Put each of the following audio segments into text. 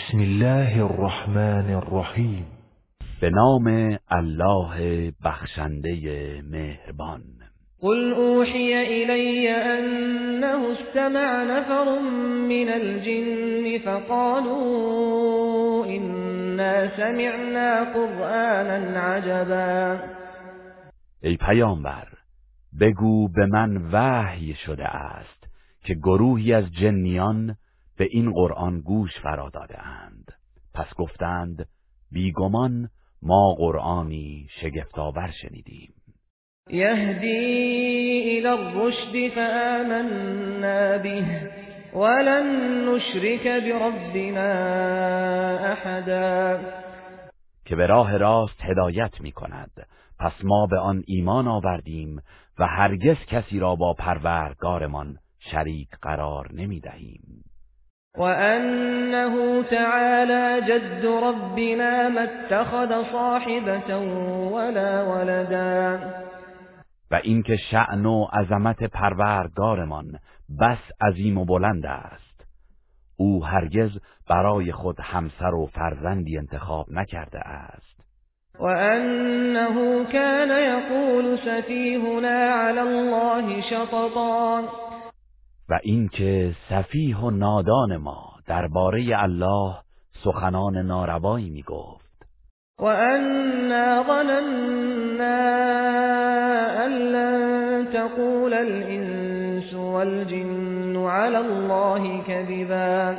بسم الله الرحمن الرحیم. به نام الله بخشنده مهربان. قل اوحی الی انه استمع نفر من الجن فقالوا انا سمعنا قرآنا عجبا. ای پیامبر بگو به من وحی شده است که گروهی از جنیان به این قرآن گوش فرا داده اند. پس گفتند بیگمان ما قرآنی شگفتآور شنیدیم. یهدی الى الرشد فآمنا به ولن نشرك بربنا احدا. که به راه راست هدایت می کند. پس ما به آن ایمان آوردیم و هرگز کسی را با پروردگارمان شریک قرار نمی دهیم. وأنه تعالى جد ربنا ما اتخذ صاحبة ولا ولدا. و اینکه شأن و عظمت پروردگارمان بس عظیم و بلند است. او هرگز برای خود همسر و فرزندی انتخاب نکرده است. وأنه كان يقول سفيهنا على الله شططا. و اینکه سفیه و نادان ما درباره الله سخنان ناروایی می‌گفت. و انا ظننا ان لن تقول الانس والجن على الله كذبا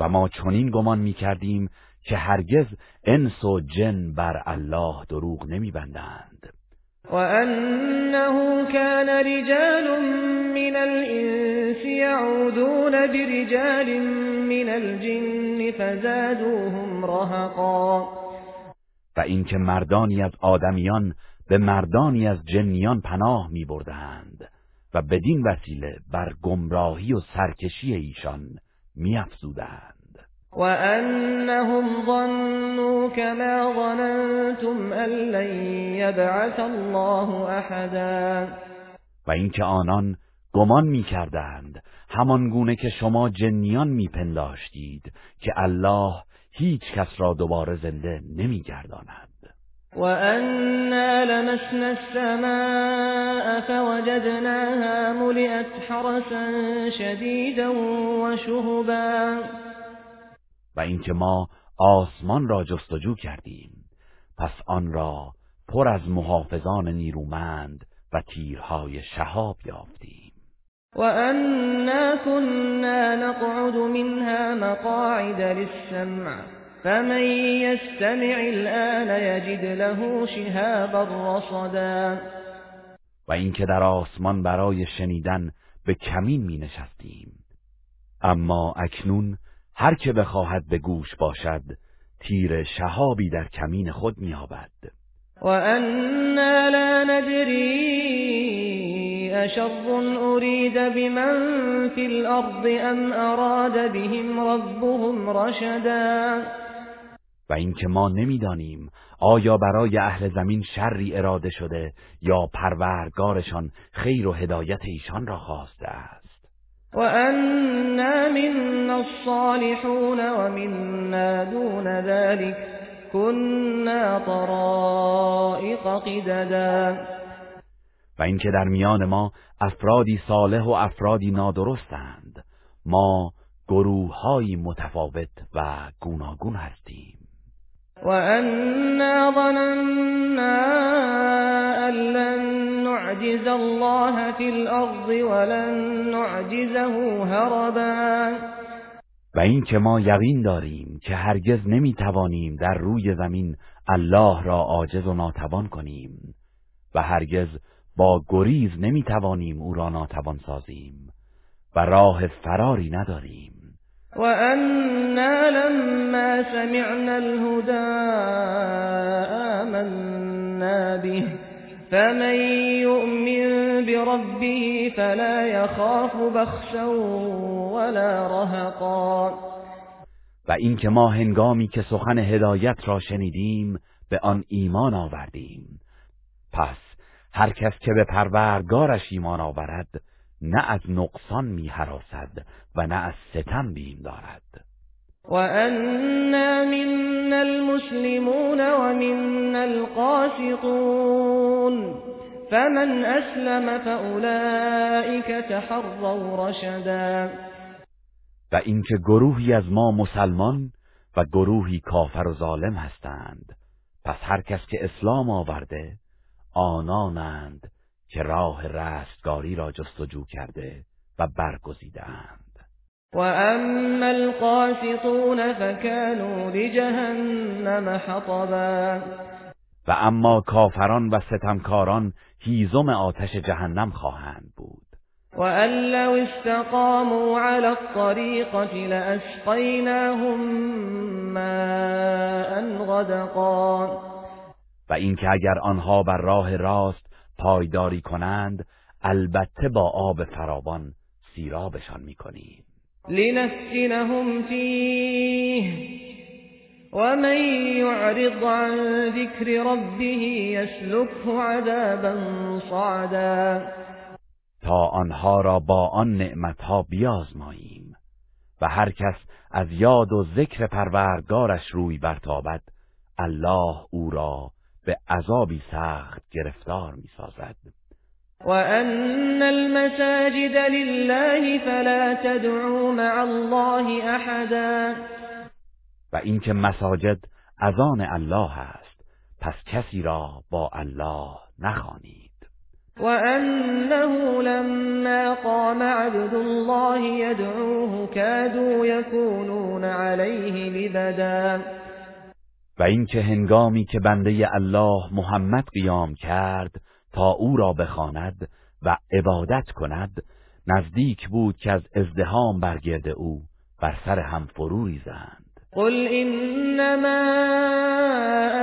و ما چنین گمان می‌کردیم که هرگز انس و جن بر الله دروغ نمیبندند. وأنه كان رجال من الإنس يعودون برجال من الجن فزادوهم رهقا و اینکه مردانی از آدمیان به مردانی از جنیان پناه می بردند و بدین وسیله بر گمراهی و سرکشی ایشان می افزودند. وأنهم ظنوا كما ظننتم أن لن يبعث الله أحدا. و اینکه آنان گمان می‌کردند همان گونه که شما جنیان میپنداشتید که الله هیچ کس را دوباره زنده نمیگرداند. و انا لمسنا السماء فوجدناها ملئت حرسا شدیدا و شهبا و اینکه ما آسمان را جستجو کردیم. پس آن را پر از محافظان نیرومند و تیرهای شهاب یافتیم. و انا كنا نقعد منها مقاعد للسمع فمن يستمع الان يجد له شهابا رصدا. و اینکه در آسمان برای شنیدن به کمین می نشستیم. اما اکنون هر که بخواهد به گوش باشد تیر شهابی در کمین خود میابد و انا لا ندری اشر ارید بمن فی الارض ام اراد بهم ربهم رشدا. و اینکه ما نمی‌دانیم آیا برای اهل زمین شری اراده شده یا پروردگارشان خیر و هدایت ایشان را خواسته است؟ وأنا منا الصالحون ومنا دون ذلك كنا طرائق قددا. و اینکه در میان ما افرادی صالح و افرادی نادرستند ما گروههایی متفاوت و گوناگون هستیم. وأنا ظننا أن لن نعجز الله في الأرض ولن نعجزه هربا. و اینکه ما یقین داریم که هرگز نمی‌توانیم در روی زمین الله را عاجز و ناتوان کنیم و هرگز با گریز نمی‌توانیم او را ناتوان سازیم و راه فراری نداریم. وأنا لما سمعنا الهدى آمنا به فمن يؤمن بربه فلا يخاف بخسا ولا رهقا و اینکه ما هنگامی که سخن هدایت را شنیدیم به آن ایمان آوردیم. پس هر کس که به پروردگارش ایمان آورد نه از نقصان می و نه از ستم بیم دارد. وأنا منا المسلمون ومنا القاسطون فمن أسلم فأولئك تحروا رشدا. و اینکه گروهی از ما مسلمان و گروهی کافر و ظالم هستند. پس هر کس که اسلام آورده آنانند که راه رستگاری را جستجو کرده و برگزیدند و اما القاسطون فكانوا لجهنم حطبا. و اما کافران و ستمکاران هیزم آتش جهنم خواهند بود. وأن لو استقاموا على الطريقة لأسقيناهم ماء غدقا. و اینکه اگر آنها بر راه راست پایداری کنند البته با آب فراوان سیرابشان می‌کنیم. لنفتنهم فیه ومن يعرض عن ذكر ربه يسلكه عذابا صعدا. تا آنها را با آن نعمتها بیازماییم و هر کس از یاد و ذکر پروردگارش روی برتابد الله او را به عذابی سخت گرفتار می‌سازد. و ان المساجد لله فلا تدعوا مع الله احدا و اینکه مساجد از آن الله است پس کسی را با الله نخوانید. وأنه لما قام عبد الله يدعوه كادوا يكونون عليه لبدا. و اینکه هنگامی که بنده الله محمد قیام کرد تا او را بخواند و عبادت کند نزدیک بود که از ازدهام برگرد او بر سر هم فرو ریزند. قل انما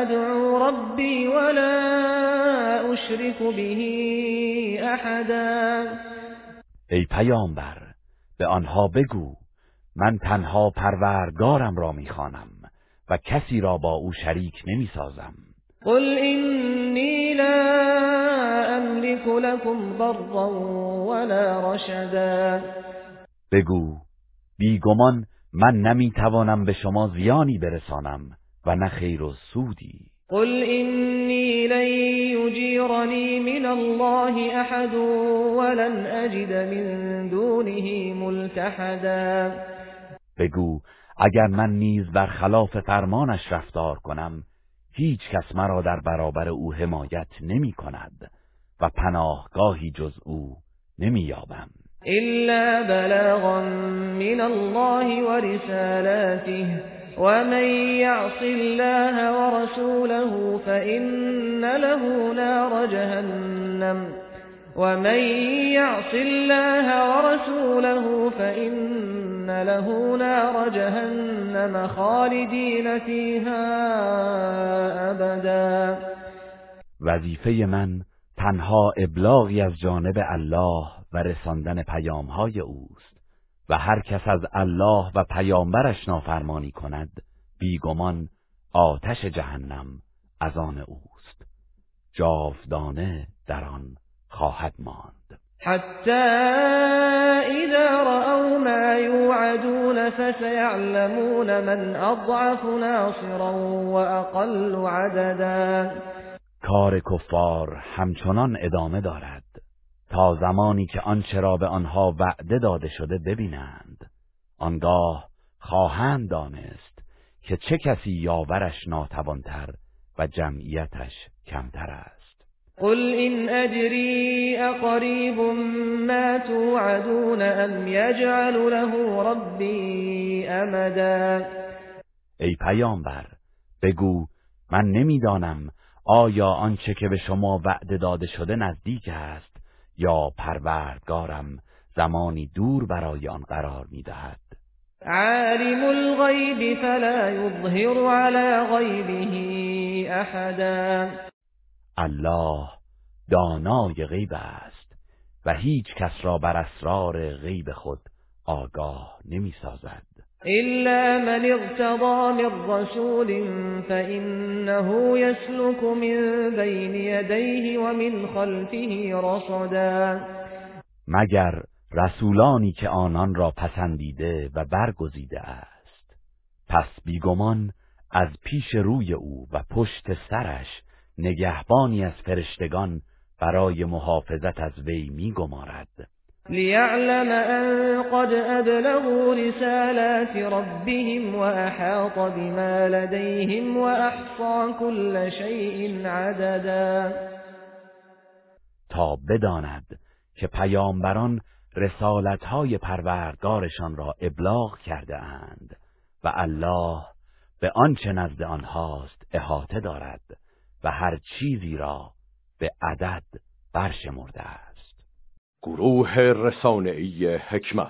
ادعو ربی ولا اشرك به احدا. ای پیامبر به آنها بگو من تنها پروردگارم را می‌خوانم. و کسی را با او شریک نمی‌سازم قل اینی لا املك لكم ضرا ولا رشدا. بگو بیگمان من نمی‌توانم به شما زیانی برسانم و نه خیر و سودی. قل اینی لن یجیرنی من الله احد ولن اجد من دونه ملتحدا. بگو اگر من نیز برخلاف فرمانش رفتار کنم هیچ کس مرا در برابر او حمایت نمی کند و پناهگاهی جز او نمی یابم. إلا بلاغا من الله ورسالاته ومن يعص الله ورسوله فإن له نار جهنم. ومن يعص الله ورسوله فإن له نار جهنم خالدين فيها أبدا. وظیفه من تنها ابلاغی از جانب الله و رساندن پیامهای اوست و هر کس از الله و پیامبرش نافرمانی کند بیگمان آتش جهنم از آن اوست. جاودانه در آن خواهد ماند. حتی اذا رأوا فسيعلمون من اضعف ناصرا واقل عددا. کار کفار همچنان ادامه دارد تا زمانی که آنچه را به آنها وعده داده شده ببینند. آنگاه خواهند دانست که چه کسی یاورش ناتوانتر و جمعیتش کمتر است. قل این اجری اقریب ما توعدون ام یجعل له ربی امدا ای پیامبر بگو من نمی‌دانم آیا آنچه که به شما وعده داده شده نزدیک است یا پروردگارم زمانی دور برای آن قرار می‌دهد. عالم الغیب فلا یظهر على غیبه احدا. الله دانای غیب است و هیچ کس را بر اسرار غیب خود آگاه نمی سازد. إلا من ارتضى من رسول فإنه يسلك من بين يديه ومن خلفه رصدا. مگر رسولانی که آنان را پسندیده و برگزیده است. پس بیگمان از پیش روی او و پشت سرش نگهبانی از فرشتگان برای محافظت از وی میگمارد. لیعلم ان قد ابلغوا رسالات ربهم واحاط بما لديهم واحصى كل شيء عددا. تا بداند که پیامبران رسالتهای پروردگارشان را ابلاغ کرده اند و الله به آنچه نزد آنهاست احاطه دارد. و هر چیزی را به عدد برشمرده است. گروه رسانه‌ای حکمت.